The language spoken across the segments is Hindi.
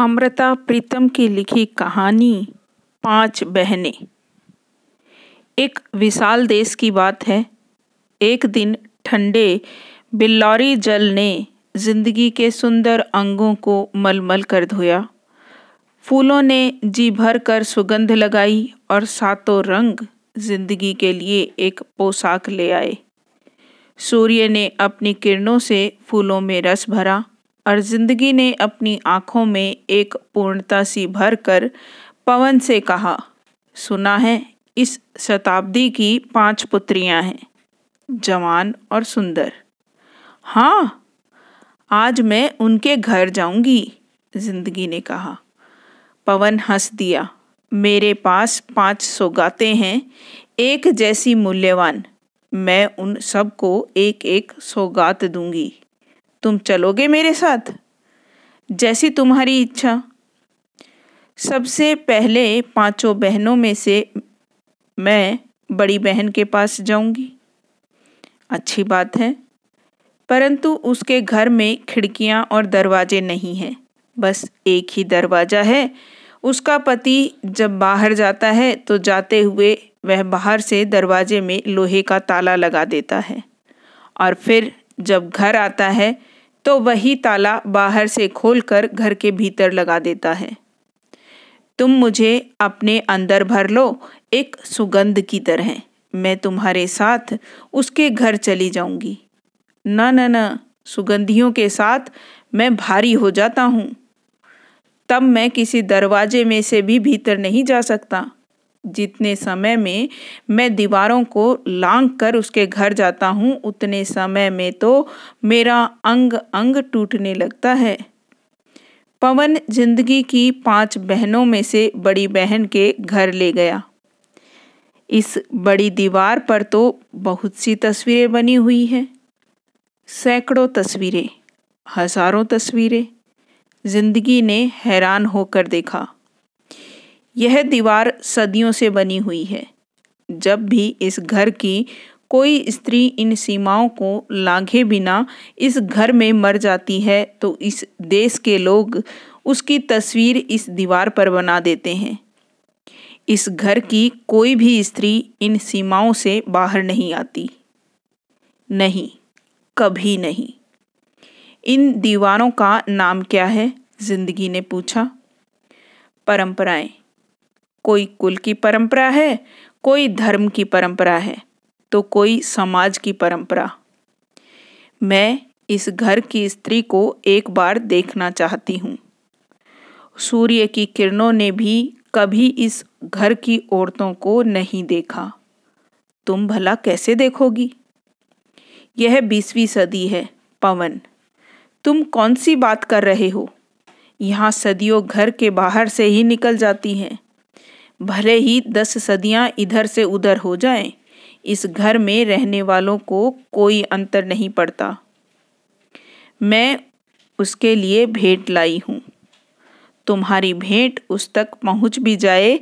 अमृता प्रीतम की लिखी कहानी पाँच बहनें। एक विशाल देश की बात है। एक दिन ठंडे बिल्लौरी जल ने ज़िंदगी के सुंदर अंगों को मलमल कर धोया। फूलों ने जी भर कर सुगंध लगाई और सातों रंग ज़िंदगी के लिए एक पोशाक ले आए। सूर्य ने अपनी किरणों से फूलों में रस भरा। और ज़िंदगी ने अपनी आँखों में एक पूर्णता सी भर कर पवन से कहा, सुना है, इस शताब्दी की पाँच पुत्रियाँ हैं, जवान और सुंदर। हाँ आज मैं उनके घर जाऊँगी, ज़िंदगी ने कहा। पवन हंस दिया, मेरे पास पाँच सौगातें हैं, एक जैसी मूल्यवान। मैं उन सबको एक एक सौगात दूँगी। तुम चलोगे मेरे साथ? जैसी तुम्हारी इच्छा। सबसे पहले पाँचों बहनों में से मैं बड़ी बहन के पास जाऊँगी। अच्छी बात है, परंतु उसके घर में खिड़कियाँ और दरवाजे नहीं हैं। बस एक ही दरवाज़ा है। उसका पति जब बाहर जाता है तो जाते हुए वह बाहर से दरवाजे में लोहे का ताला लगा देता है। और फिर जब घर आता है तो वही ताला बाहर से खोलकर घर के भीतर लगा देता है। तुम मुझे अपने अंदर भर लो, एक सुगंध की तरह। मैं तुम्हारे साथ उसके घर चली जाऊँगी। न न न, सुगंधियों के साथ मैं भारी हो जाता हूँ। तब मैं किसी दरवाजे में से भी भीतर नहीं जा सकता। जितने समय में मैं दीवारों को लांग कर उसके घर जाता हूँ, उतने समय में तो मेरा अंग अंग टूटने लगता है। पवन ज़िंदगी की पाँच बहनों में से बड़ी बहन के घर ले गया। इस बड़ी दीवार पर तो बहुत सी तस्वीरें बनी हुई हैं। सैकड़ों तस्वीरें, हज़ारों तस्वीरें। ज़िंदगी ने हैरान होकर देखा। यह दीवार सदियों से बनी हुई है। जब भी इस घर की कोई स्त्री इन सीमाओं को लांघे बिना इस घर में मर जाती है तो इस देश के लोग उसकी तस्वीर इस दीवार पर बना देते हैं। इस घर की कोई भी स्त्री इन सीमाओं से बाहर नहीं आती। नहीं, कभी नहीं। इन दीवारों का नाम क्या है? ज़िंदगी ने पूछा। परंपराएँ। कोई कुल की परंपरा है, कोई धर्म की परंपरा है तो कोई समाज की परंपरा। मैं इस घर की स्त्री को एक बार देखना चाहती हूँ। सूर्य की किरणों ने भी कभी इस घर की औरतों को नहीं देखा। तुम भला कैसे देखोगी? यह बीसवीं सदी है, पवन। तुम कौन सी बात कर रहे हो? यहाँ सदियों घर के बाहर से ही निकल जाती हैं। भले ही दस सदियाँ इधर से उधर हो जाएँ, इस घर में रहने वालों को कोई अंतर नहीं पड़ता। मैं उसके लिए भेंट लाई हूँ। तुम्हारी भेंट उस तक पहुँच भी जाए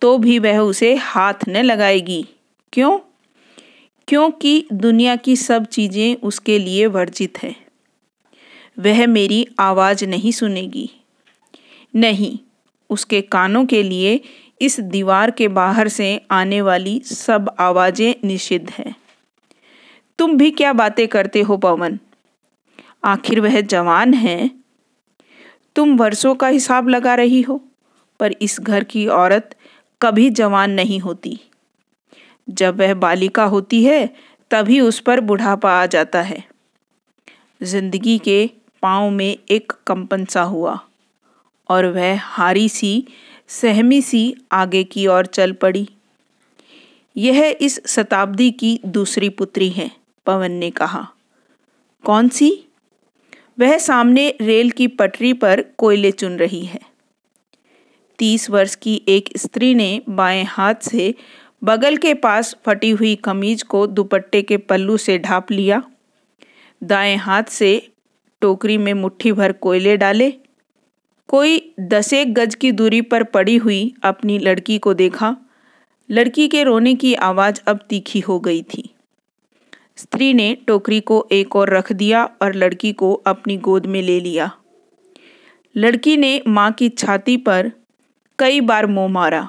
तो भी वह उसे हाथ न लगाएगी। क्यों? क्योंकि दुनिया की सब चीज़ें उसके लिए वर्जित है। वह मेरी आवाज़ नहीं सुनेगी। नहीं उसके कानों के लिए इस दीवार के बाहर से आने वाली सब आवाज़ें निषिद्ध हैं। तुम भी क्या बातें करते हो, पवन? आखिर वह जवान है। तुम वर्षों का हिसाब लगा रही हो, पर इस घर की औरत कभी जवान नहीं होती। जब वह बालिका होती है, तभी उस पर बुढ़ापा आ जाता है। ज़िंदगी के पाँव में एक कंपन सा हुआ, और वह हारी सी सहमी सी आगे की ओर चल पड़ी। यह इस शताब्दी की दूसरी पुत्री है, पवन ने कहा। कौन सी? वह सामने रेल की पटरी पर कोयले चुन रही है। तीस वर्ष की एक स्त्री ने बाएँ हाथ से बगल के पास फटी हुई कमीज को दुपट्टे के पल्लू से ढाप लिया। दाएँ हाथ से टोकरी में मुट्ठी भर कोयले डाले। कोई दसेक गज की दूरी पर पड़ी हुई अपनी लड़की को देखा। लड़की के रोने की आवाज़ अब तीखी हो गई थी। स्त्री ने टोकरी को एक और रख दिया और लड़की को अपनी गोद में ले लिया। लड़की ने माँ की छाती पर कई बार मुँह मारा,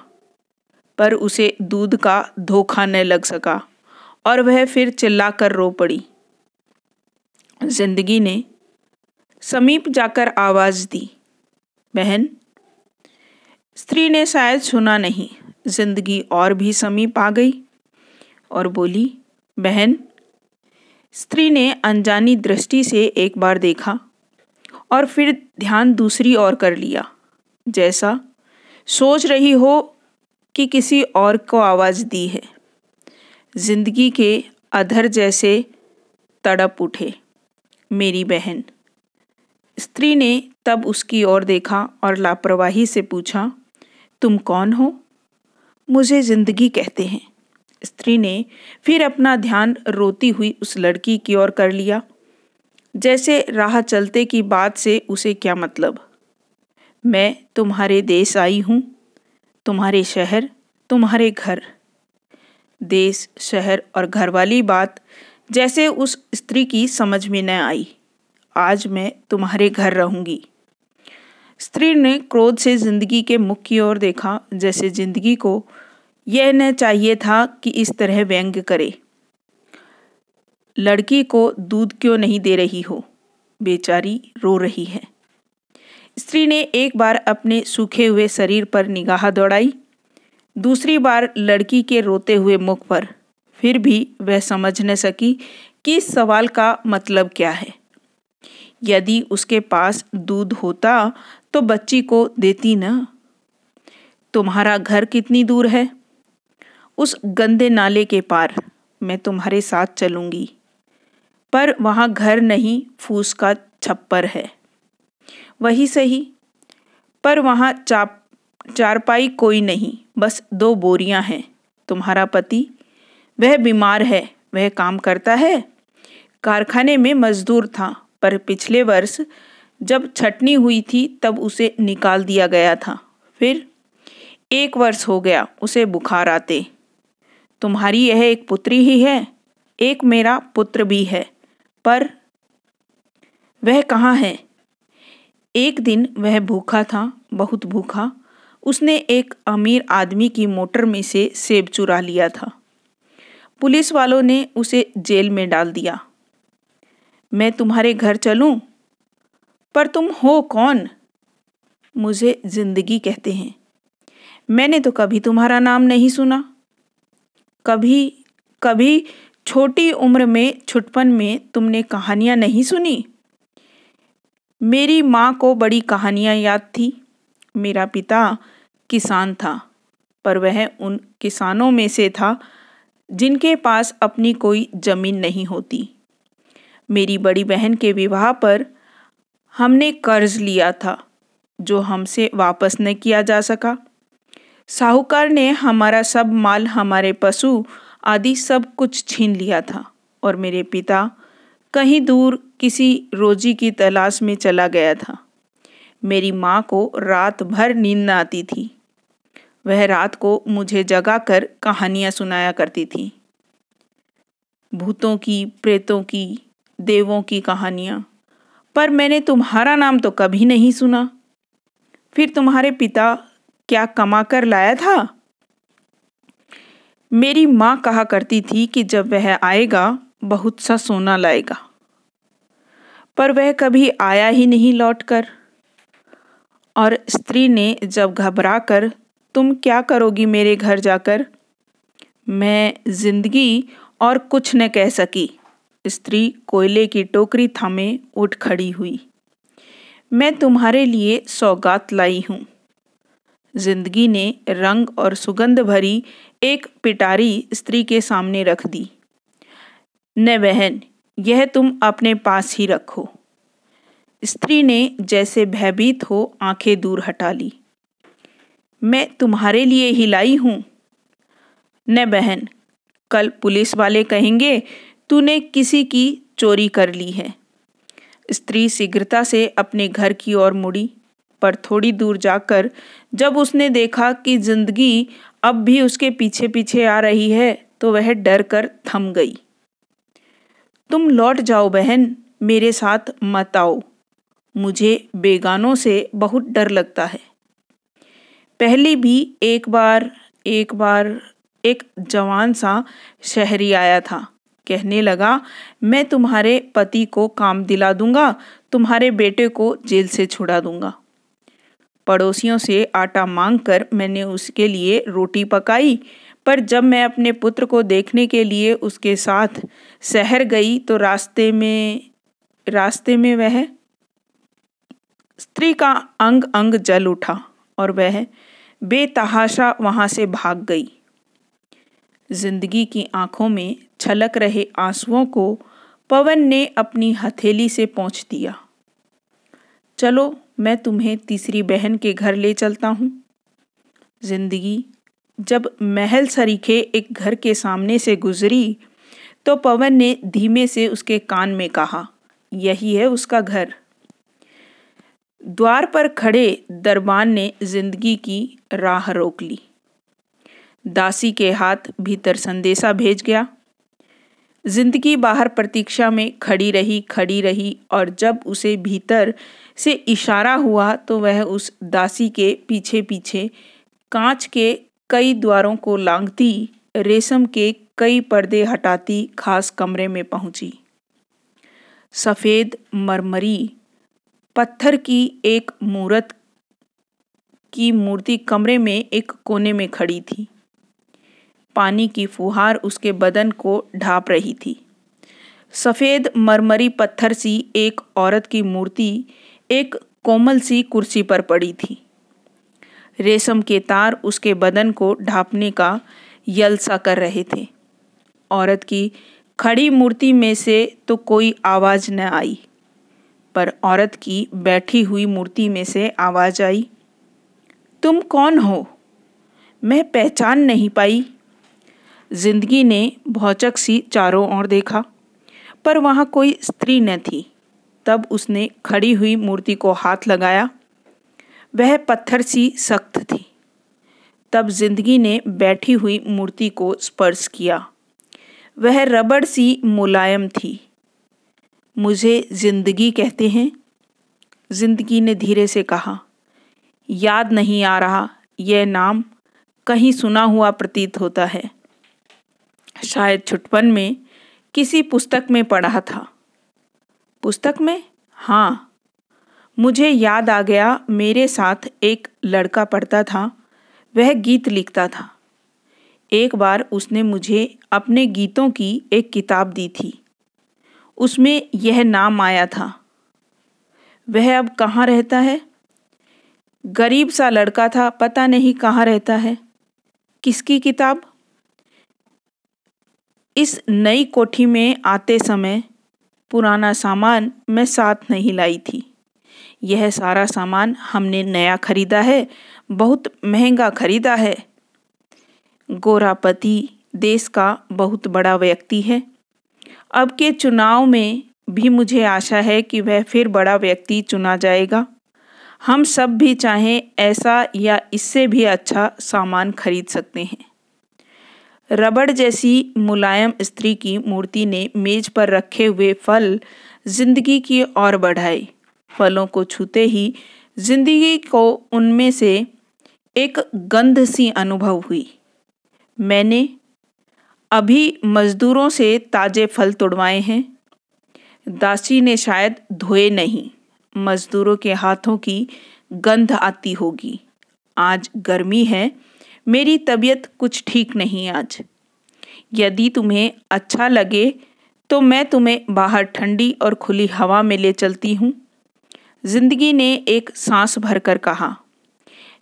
पर उसे दूध का धोखा न लग सका और वह फिर चिल्लाकर रो पड़ी। ज़िंदगी ने समीप जाकर आवाज़ दी। बहन। स्त्री ने शायद सुना नहीं, ज़िंदगी और भी समीप आ गई। और बोली, बहन, स्त्री ने अनजानी दृष्टि से एक बार देखा और फिर ध्यान दूसरी ओर कर लिया। जैसा सोच रही हो कि किसी और को आवाज़ दी है। ज़िंदगी के अधर जैसे तड़प उठे, मेरी बहन। स्त्री ने तब उसकी ओर देखा और लापरवाही से पूछा, तुम कौन हो? मुझे ज़िंदगी कहते हैं। स्त्री ने फिर अपना ध्यान रोती हुई उस लड़की की ओर कर लिया। जैसे राह चलते की बात से उसे क्या मतलब? मैं तुम्हारे देश आई हूँ, तुम्हारे शहर, तुम्हारे घर। देश, शहर और घर वाली बात जैसे उस स्त्री की समझ में न आई। आज मैं तुम्हारे घर रहूँगी। स्त्री ने क्रोध से ज़िंदगी के मुख की ओर देखा, जैसे ज़िंदगी को यह न चाहिए था कि इस तरह व्यंग करे। लड़की को दूध क्यों नहीं दे रही हो? बेचारी रो रही है। स्त्री ने एक बार अपने सूखे हुए शरीर पर निगाह दौड़ाई। दूसरी बार लड़की के रोते हुए मुख पर। फिर भी वह समझ न सकी कि इस सवाल का मतलब क्या है। यदि उसके पास दूध होता तो बच्ची को देती ना। तुम्हारा घर कितनी दूर है? उस गंदे नाले के पार। मैं तुम्हारे साथ चलूँगी। पर वहाँ घर नहीं, फूस का छप्पर है। वही सही। पर वहाँ चाप, चारपाई कोई नहीं, बस दो बोरियाँ हैं। तुम्हारा पति? वह बीमार है। वह काम करता है? कारखाने में मजदूर था, पर पिछले वर्ष जब छटनी हुई थी, तब उसे निकाल दिया गया था। फिर एक वर्ष हो गया उसे बुखार आते। तुम्हारी यह एक पुत्री ही है, एक मेरा पुत्र भी है, पर वह कहाँ है? एक दिन वह भूखा था, बहुत भूखा। उसने एक अमीर आदमी की मोटर में से सेब चुरा लिया था। पुलिस वालों ने उसे जेल में डाल दिया। मैं तुम्हारे घर चलूँ? पर तुम हो कौन? मुझे ज़िंदगी कहते हैं। मैंने तो कभी तुम्हारा नाम नहीं सुना। कभी कभी छोटी उम्र में, छुटपन में तुमने कहानियाँ नहीं सुनी? मेरी माँ को बड़ी कहानियाँ याद थी। मेरा पिता किसान था, पर वह उन किसानों में से था जिनके पास अपनी कोई ज़मीन नहीं होती। मेरी बड़ी बहन के विवाह पर हमने कर्ज लिया था, जो हमसे वापस न किया जा सका। साहूकार ने हमारा सब माल, हमारे पशु आदि सब कुछ छीन लिया था और मेरे पिता कहीं दूर किसी रोजी की तलाश में चला गया था। मेरी माँ को रात भर नींद न आती थी। वह रात को मुझे जगाकर कहानियाँ सुनाया करती थी। भूतों की, प्रेतों की, देवों की कहानियाँ पर मैंने तुम्हारा नाम तो कभी नहीं सुना। फिर तुम्हारे पिता क्या कमा कर लाया था? मेरी माँ कहा करती थी कि जब वह आएगा, बहुत सा सोना लाएगा। पर वह कभी आया ही नहीं लौटकर। और स्त्री ने जब घबरा कर तुम क्या करोगी मेरे घर जाकर? मैं ज़िंदगी और कुछ न कह सकी। स्त्री कोयले की टोकरी थामे उठ खड़ी हुई। मैं तुम्हारे लिए सौगात लाई हूँ। ज़िंदगी ने रंग और सुगंध भरी एक पिटारी स्त्री के सामने रख दी। न बहन, यह तुम अपने पास ही रखो। स्त्री ने जैसे भयभीत हो आँखें दूर हटा ली। मैं तुम्हारे लिए ही लाई हूँ। न बहन, कल पुलिस वाले कहेंगे तूने किसी की चोरी कर ली है। स्त्री शीघ्रता से अपने घर की ओर मुड़ी, पर थोड़ी दूर जाकर जब उसने देखा कि ज़िंदगी अब भी उसके पीछे पीछे आ रही है तो वह डर कर थम गई। तुम लौट जाओ बहन, मेरे साथ मत आओ। मुझे बेगानों से बहुत डर लगता है। पहले भी एक बार एक बार एक जवान सा शहरी आया था। कहने लगा, मैं तुम्हारे पति को काम दिला दूँगा, तुम्हारे बेटे को जेल से छुड़ा दूँगा। पड़ोसियों से आटा मांग कर मैंने उसके लिए रोटी पकाई, पर जब मैं अपने पुत्र को देखने के लिए उसके साथ शहर गई तो रास्ते में रास्ते में वह स्त्री का अंग अंग जल उठा और वह बेतहाशा वहाँ से भाग गई। ज़िंदगी की आँखों में छलक रहे आंसुओं को पवन ने अपनी हथेली से पहुँच दिया। चलो, मैं तुम्हें तीसरी बहन के घर ले चलता हूँ। ज़िंदगी जब महल सरीखे एक घर के सामने से गुजरी तो पवन ने धीमे से उसके कान में कहा, यही है उसका घर। द्वार पर खड़े दरबान ने ज़िंदगी की राह रोक ली। दासी के हाथ भीतर संदेशा भेज गया। ज़िंदगी बाहर प्रतीक्षा में खड़ी रही खड़ी रही और जब उसे भीतर से इशारा हुआ तो वह उस दासी के पीछे पीछे कांच के कई द्वारों को लांघती, रेशम के कई पर्दे हटाती, खास कमरे में पहुँची। सफ़ेद मरमरी, पत्थर की एक मूर्त की मूर्ति कमरे में एक कोने में खड़ी थी। पानी की फुहार उसके बदन को ढाप रही थी। सफ़ेद मरमरी पत्थर सी एक औरत की मूर्ति एक कोमल सी कुर्सी पर पड़ी थी। रेशम के तार उसके बदन को ढापने का यलसा कर रहे थे। औरत की खड़ी मूर्ति में से तो कोई आवाज़ न आई, पर औरत की बैठी हुई मूर्ति में से आवाज़ आई, तुम कौन हो? मैं पहचान नहीं पाई। ज़िंदगी ने भौचक सी चारों ओर देखा। पर वहाँ कोई स्त्री न थी। तब उसने खड़ी हुई मूर्ति को हाथ लगाया। वह पत्थर सी सख्त थी। तब ज़िंदगी ने बैठी हुई मूर्ति को स्पर्श किया। वह रबड़ सी मुलायम थी। मुझे ज़िंदगी कहते हैं। ज़िंदगी ने धीरे से कहा, याद नहीं आ रहा, यह नाम कहीं सुना हुआ प्रतीत होता है। शायद छुटपन में किसी पुस्तक में पढ़ा था। पुस्तक में? हाँ। मुझे याद आ गया, मेरे साथ एक लड़का पढ़ता था, वह गीत लिखता था। एक बार उसने मुझे अपने गीतों की एक किताब दी थी। उसमें यह नाम आया था। वह अब कहाँ रहता है? गरीब सा लड़का था, पता नहीं कहाँ रहता है। किसकी किताब? इस नई कोठी में आते समय पुराना सामान मैं साथ नहीं लाई थी। यह सारा सामान हमने नया खरीदा है, बहुत महँगा खरीदा है। गोरापति देश का बहुत बड़ा व्यक्ति है। अब के चुनाव में भी मुझे आशा है कि वह फिर बड़ा व्यक्ति चुना जाएगा। हम सब भी चाहें ऐसा या इससे भी अच्छा सामान खरीद सकते हैं। रबड़ जैसी मुलायम स्त्री की मूर्ति ने मेज पर रखे हुए फल ज़िंदगी की ओर बढ़ाए। फलों को छूते ही ज़िंदगी को उनमें से एक गंध सी अनुभव हुई। मैंने अभी मजदूरों से ताजे फल तोड़वाए हैं। दासी ने शायद धोए नहीं। मजदूरों के हाथों की गंध आती होगी। आज गर्मी है मेरी तबीयत कुछ ठीक नहीं आज। यदि तुम्हें अच्छा लगे तो मैं तुम्हें बाहर ठंडी और खुली हवा में ले चलती हूँ। ज़िंदगी ने एक सांस भरकर कहा,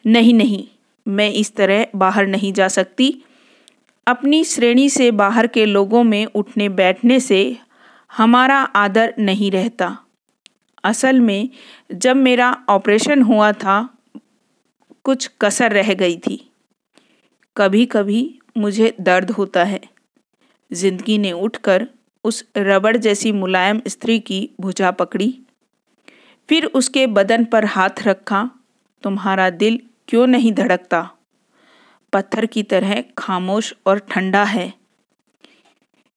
नहीं नहीं, मैं इस तरह बाहर नहीं जा सकती। अपनी श्रेणी से बाहर के लोगों में उठने बैठने से हमारा आदर नहीं रहता। असल में, जब मेरा ऑपरेशन हुआ था, कुछ कसर रह गई थी। कभी कभी मुझे दर्द होता है। ज़िंदगी ने उठकर उस रबड़ जैसी मुलायम स्त्री की भुजा पकड़ी। फिर उसके बदन पर हाथ रखा, तुम्हारा दिल क्यों नहीं धड़कता? पत्थर की तरह खामोश और ठंडा है।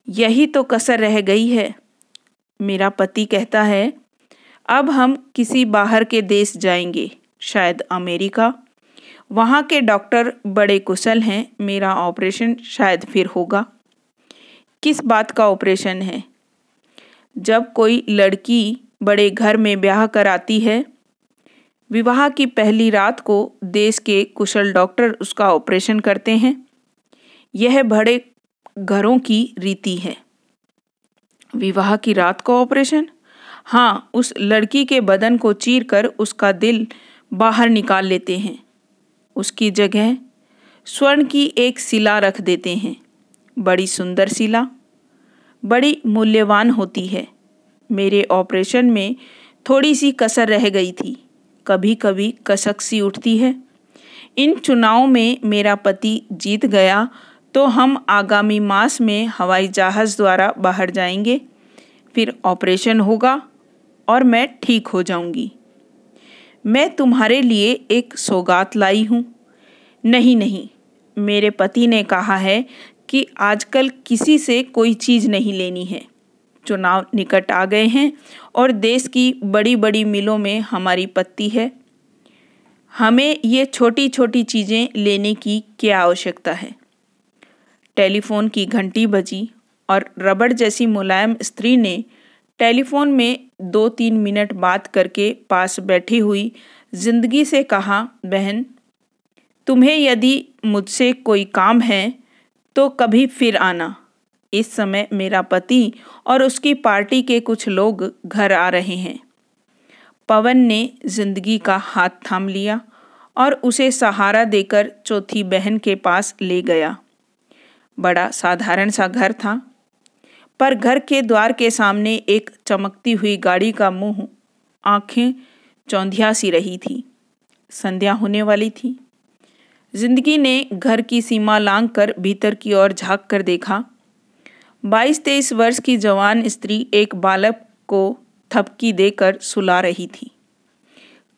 यही तो कसर रह गई है। मेरा पति कहता है, अब हम किसी बाहर के देश जाएँगे, शायद अमेरिका। वहाँ के डॉक्टर बड़े कुशल हैं, मेरा ऑपरेशन शायद फिर होगा। किस बात का ऑपरेशन है? जब कोई लड़की बड़े घर में ब्याह कर आती है, विवाह की पहली रात को देश के कुशल डॉक्टर उसका ऑपरेशन करते हैं। यह बड़े घरों की रीति है। विवाह की रात का ऑपरेशन? हाँ उस लड़की के बदन को चीर कर उसका दिल बाहर निकाल लेते हैं। उसकी जगह स्वर्ण की एक शिला रख देते हैं। बड़ी सुंदर शिला। बड़ी मूल्यवान होती है। मेरे ऑपरेशन में थोड़ी सी कसर रह गई थी। कभी कभी कसक सी उठती है। इन चुनाव में मेरा पति जीत गया तो हम आगामी मास में हवाई जहाज़ द्वारा बाहर जाएँगे। फिर ऑपरेशन होगा और मैं ठीक हो जाऊँगी। मैं तुम्हारे लिए एक सौगात लाई हूँ। नहीं नहीं, मेरे पति ने कहा है कि आजकल किसी से कोई चीज़ नहीं लेनी है। चुनाव निकट आ गए हैं और देश की बड़ी बड़ी मिलों में हमारी पत्ती है। हमें ये छोटी छोटी चीज़ें लेने की क्या आवश्यकता है? टेलीफोन की घंटी बजी और रबड़ जैसी मुलायम स्त्री ने टेलीफोन में दो तीन मिनट बात करके पास बैठी हुई, ज़िंदगी से कहा, बहन, तुम्हें यदि मुझसे कोई काम है तो कभी फिर आना। इस समय मेरा पति और उसकी पार्टी के कुछ लोग घर आ रहे हैं। पवन ने ज़िंदगी का हाथ थाम लिया और उसे सहारा देकर चौथी बहन के पास ले गया। बड़ा साधारण सा घर था। पर घर के द्वार के सामने एक चमकती हुई गाड़ी का मुँह, आँखें चौंधिया सी रही थी। संध्या होने वाली थी। ज़िंदगी ने घर की सीमा लांग कर भीतर की ओर झाँक कर देखा। बाईस तेईस वर्ष की जवान स्त्री एक बालक को थपकी देकर सुला रही थी।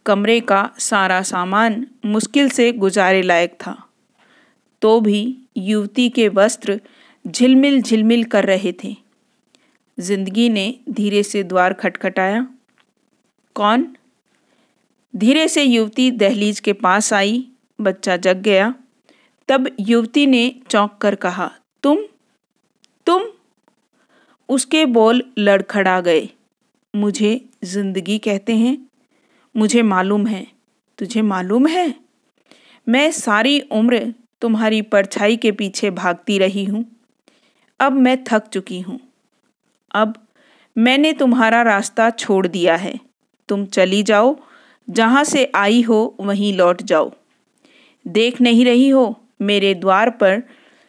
कमरे का सारा सामान मुश्किल से गुजारे लायक था। तो भी युवती के वस्त्र झिलमिल झिलमिल कर रहे थे। ज़िंदगी ने धीरे से द्वार खटखटाया। कौन? धीरे से युवती दहलीज के पास आई, बच्चा जग गया। तब युवती ने चौंक कर कहा, तुम? तुम? उसके बोल लड़खड़ा गए। मुझे ज़िंदगी कहते हैं। मुझे मालूम है। तुझे मालूम है? मैं सारी उम्र तुम्हारी परछाई के पीछे भागती रही हूँ। अब मैं थक चुकी हूँ। अब मैंने तुम्हारा रास्ता छोड़ दिया है। तुम चली जाओ। जहाँ से आई हो, वहीं लौट जाओ। देख नहीं रही हो, मेरे द्वार पर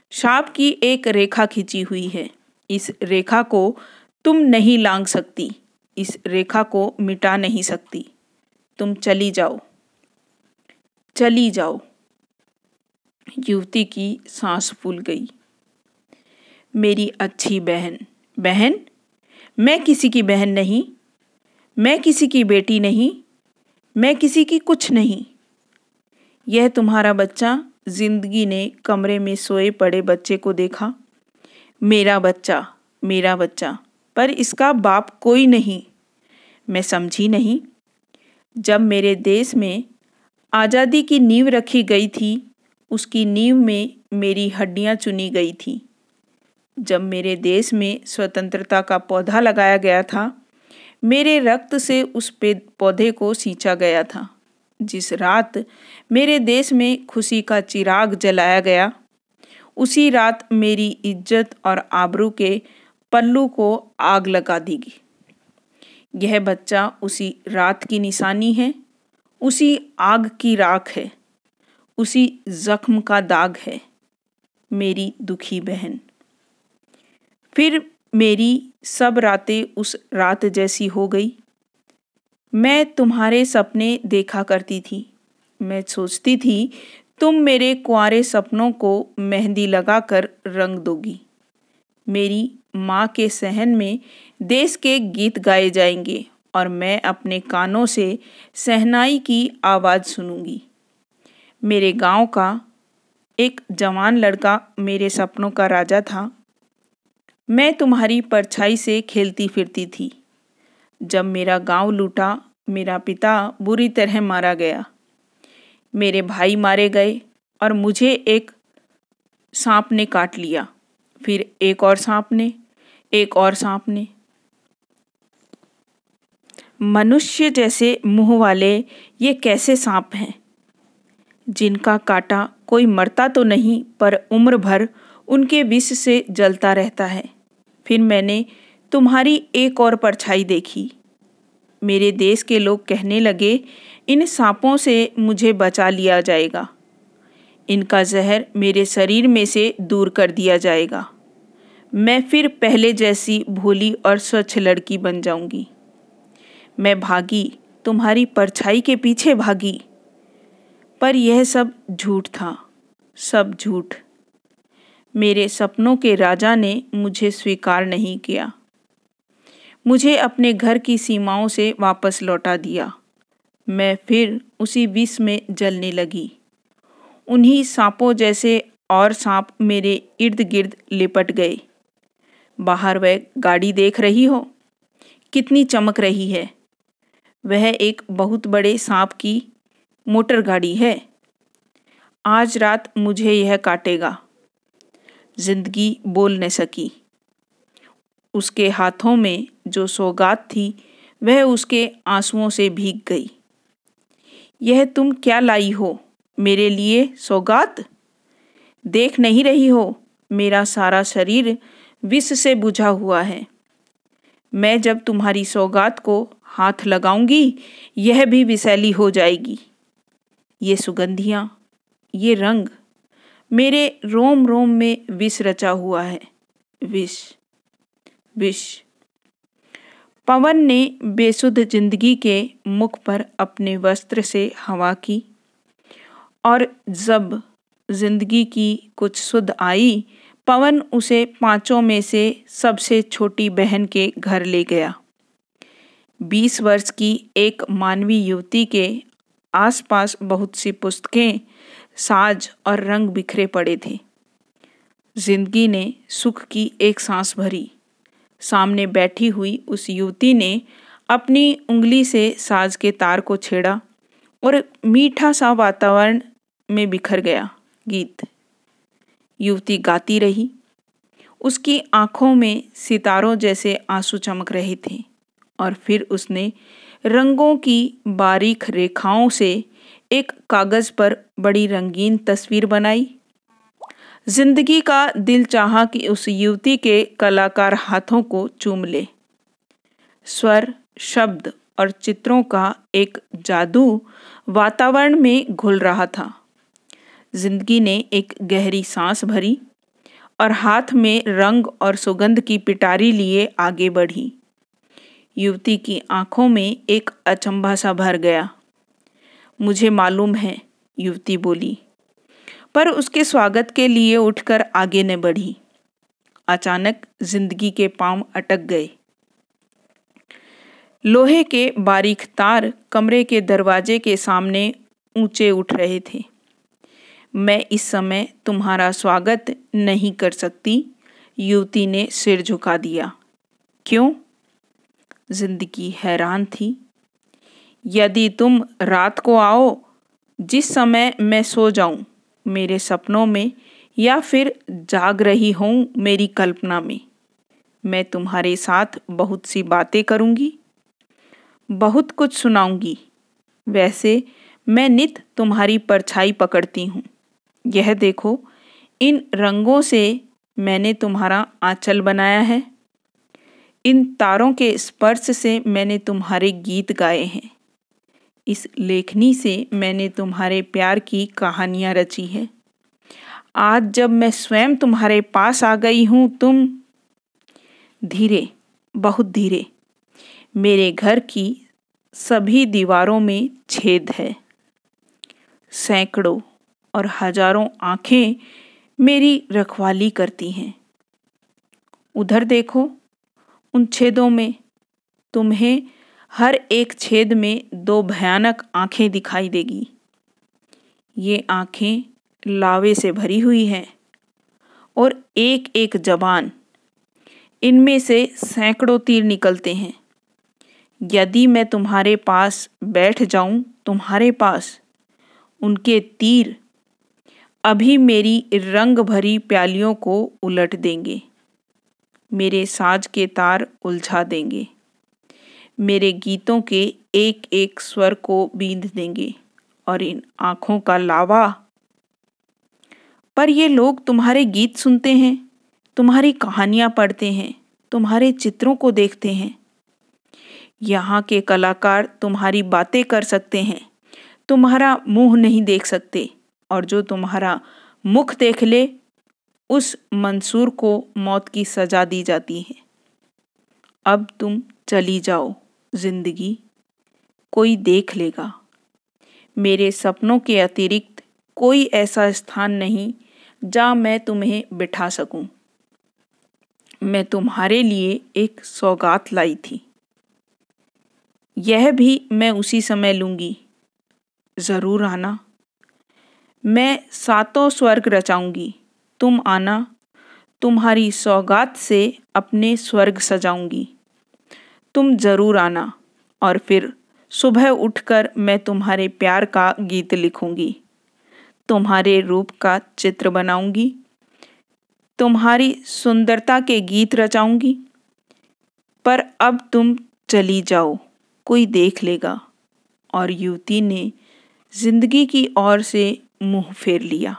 शाप की एक रेखा खिंची हुई है। इस रेखा को तुम नहीं लांग सकती। इस रेखा को मिटा नहीं सकती। तुम चली जाओ। चली जाओ। युवती की सांस फूल गई। मेरी अच्छी बहन। बहन मैं किसी की बहन नहीं, मैं किसी की बेटी नहीं, मैं किसी की कुछ नहीं। यह तुम्हारा बच्चा ज़िंदगी ने कमरे में सोए पड़े बच्चे को देखा। मेरा बच्चा मेरा बच्चा, पर इसका बाप कोई नहीं। मैं समझी नहीं। जब मेरे देश में आज़ादी की नींव रखी गई थी, उसकी नींव में मेरी हड्डियाँ चुनी गई थी। जब मेरे देश में स्वतंत्रता का पौधा लगाया गया था, मेरे रक्त से उस पे पौधे को सींचा गया था। जिस रात मेरे देश में खुशी का चिराग जलाया गया, उसी रात मेरी इज़्ज़त और आबरू के पल्लू को आग लगा देगी यह बच्चा उसी रात की निशानी है, उसी आग की राख है, उसी जख्म का दाग है, मेरी दुखी बहन। फिर मेरी सब रातें उस रात जैसी हो गई। मैं तुम्हारे सपने देखा करती थी। मैं सोचती थी, तुम मेरे कुआरे सपनों को मेहंदी लगाकर रंग दोगी। मेरी माँ के सहन में देश के गीत गाए जाएँगे और मैं अपने कानों से सहनाई की आवाज़ सुनूँगी। मेरे गाँव का एक जवान लड़का मेरे सपनों का राजा था। मैं तुम्हारी परछाई से खेलती फिरती थी। जब मेरा गाँव लूटा, मेरा पिता बुरी तरह मारा गया। मेरे भाई मारे गए और मुझे एक सांप ने काट लिया। फिर एक और सांप ने, एक और सांप ने। मनुष्य जैसे मुँह वाले ये कैसे सांप हैं? जिनका काटा कोई मरता तो नहीं, पर उम्र भर उनके विष से जलता रहता है। फिर मैंने तुम्हारी एक और परछाई देखी। मेरे देश के लोग कहने लगे, इन सांपों से मुझे बचा लिया जाएगा। इनका जहर मेरे शरीर में से दूर कर दिया जाएगा। मैं फिर पहले जैसी भोली और स्वच्छ लड़की बन जाऊँगी। मैं भागी, तुम्हारी परछाई के पीछे भागी। पर यह सब झूठ था, सब झूठ। मेरे सपनों के राजा ने मुझे स्वीकार नहीं किया। मुझे अपने घर की सीमाओं से वापस लौटा दिया। मैं फिर उसी विष में जलने लगी। उन्हीं सांपों जैसे और सांप मेरे इर्द गिर्द लिपट गए। बाहर वह गाड़ी देख रही हो। कितनी चमक रही है। वह एक बहुत बड़े सांप की मोटर गाड़ी है। आज रात मुझे यह काटेगा। ज़िंदगी बोल न सकी। उसके हाथों में जो सौगात थी, वह उसके आंसुओं से भीग गई। यह तुम क्या लाई हो? मेरे लिए सौगात? देख नहीं रही हो? मेरा सारा शरीर विष से बुझा हुआ है। मैं जब तुम्हारी सौगात को हाथ लगाऊँगी, यह भी विषैली हो जाएगी। ये सुगंधियाँ, ये रंग मेरे रोम रोम में विष रचा हुआ है। विष विष। पवन ने बेसुध ज़िंदगी के मुख पर अपने वस्त्र से हवा की और जब ज़िंदगी की कुछ सुध आई, पवन उसे पाँचों में से सबसे छोटी बहन के घर ले गया। बीस वर्ष की एक मानवी युवती के आसपास बहुत सी पुस्तकें साज और रंग बिखरे पड़े थे। ज़िंदगी ने सुख की एक सांस भरी। सामने बैठी हुई उस युवती ने अपनी उंगली से साज के तार को छेड़ा और मीठा सा वातावरण में बिखर गया गीत। युवती गाती रही। उसकी आँखों में सितारों जैसे आँसू चमक रहे थे और फिर उसने रंगों की बारीक रेखाओं से एक कागज़ पर बड़ी रंगीन तस्वीर बनाई। ज़िंदगी का दिल चाहा कि उस युवती के कलाकार हाथों को चूम ले। स्वर, शब्द और चित्रों का एक जादू वातावरण में घुल रहा था। ज़िंदगी ने एक गहरी सांस भरी और हाथ में रंग और सुगंध की पिटारी लिए आगे बढ़ी। युवती की आँखों में एक अचंभा सा भर गया। मुझे मालूम है, युवती बोली। पर उसके स्वागत के लिए उठकर आगे न बढ़ी। अचानक ज़िंदगी के पाँव अटक गए। लोहे के बारीक तार कमरे के दरवाजे के सामने ऊँचे उठ रहे थे। मैं इस समय तुम्हारा स्वागत नहीं कर सकती, युवती ने सिर झुका दिया। क्यों? ज़िंदगी हैरान थी। यदि तुम रात को आओ, जिस समय मैं सो जाऊँ, मेरे सपनों में, या फिर जाग रही हूँ मेरी कल्पना में, मैं तुम्हारे साथ बहुत सी बातें करूँगी, बहुत कुछ सुनाऊँगी। वैसे मैं नित तुम्हारी परछाई पकड़ती हूँ। यह देखो, इन रंगों से मैंने तुम्हारा आंचल बनाया है। इन तारों के स्पर्श से मैंने तुम्हारे गीत गाए हैं। इस लेखनी से मैंने तुम्हारे प्यार की कहानियाँ रची है। आज जब मैं स्वयं तुम्हारे पास आ गई हूँ, तुम धीरे, बहुत धीरे, मेरे घर की सभी दीवारों में छेद है। सैकड़ों और हज़ारों आँखें मेरी रखवाली करती हैं। उधर देखो, उन छेदों में तुम्हें हर एक छेद में दो भयानक आँखें दिखाई देगी। ये आँखें लावे से भरी हुई हैं और एक एक जबान, इनमें से सैकड़ों तीर निकलते हैं। यदि मैं तुम्हारे पास बैठ जाऊँ, तुम्हारे पास, उनके तीर, अभी मेरी रंग भरी प्यालियों को उलट देंगे, मेरे साज के तार उलझा देंगे। मेरे गीतों के एक एक स्वर को बींध देंगे और इन आँखों का लावा। पर ये लोग तुम्हारे गीत सुनते हैं, तुम्हारी कहानियाँ पढ़ते हैं, तुम्हारे चित्रों को देखते हैं। यहाँ के कलाकार तुम्हारी बातें कर सकते हैं, तुम्हारा मुँह नहीं देख सकते और जो तुम्हारा मुख देख ले, उस मंसूर को मौत की सजा दी जाती है। अब तुम चली जाओ। ज़िंदगी कोई देख लेगा। मेरे सपनों के अतिरिक्त कोई ऐसा स्थान नहीं जहाँ मैं तुम्हें बिठा सकूँ। मैं तुम्हारे लिए एक सौगात लाई थी। यह भी मैं उसी समय लूँगी। ज़रूर आना। मैं सातों स्वर्ग रचाऊँगी। तुम आना। तुम्हारी सौगात से अपने स्वर्ग सजाऊँगी। तुम ज़रूर आना और फिर सुबह उठकर मैं तुम्हारे प्यार का गीत लिखूँगी। तुम्हारे रूप का चित्र बनाऊँगी। तुम्हारी सुंदरता के गीत रचाऊँगी। पर अब तुम चली जाओ, कोई देख लेगा। और युवती ने ज़िंदगी की ओर से मुँह फेर लिया।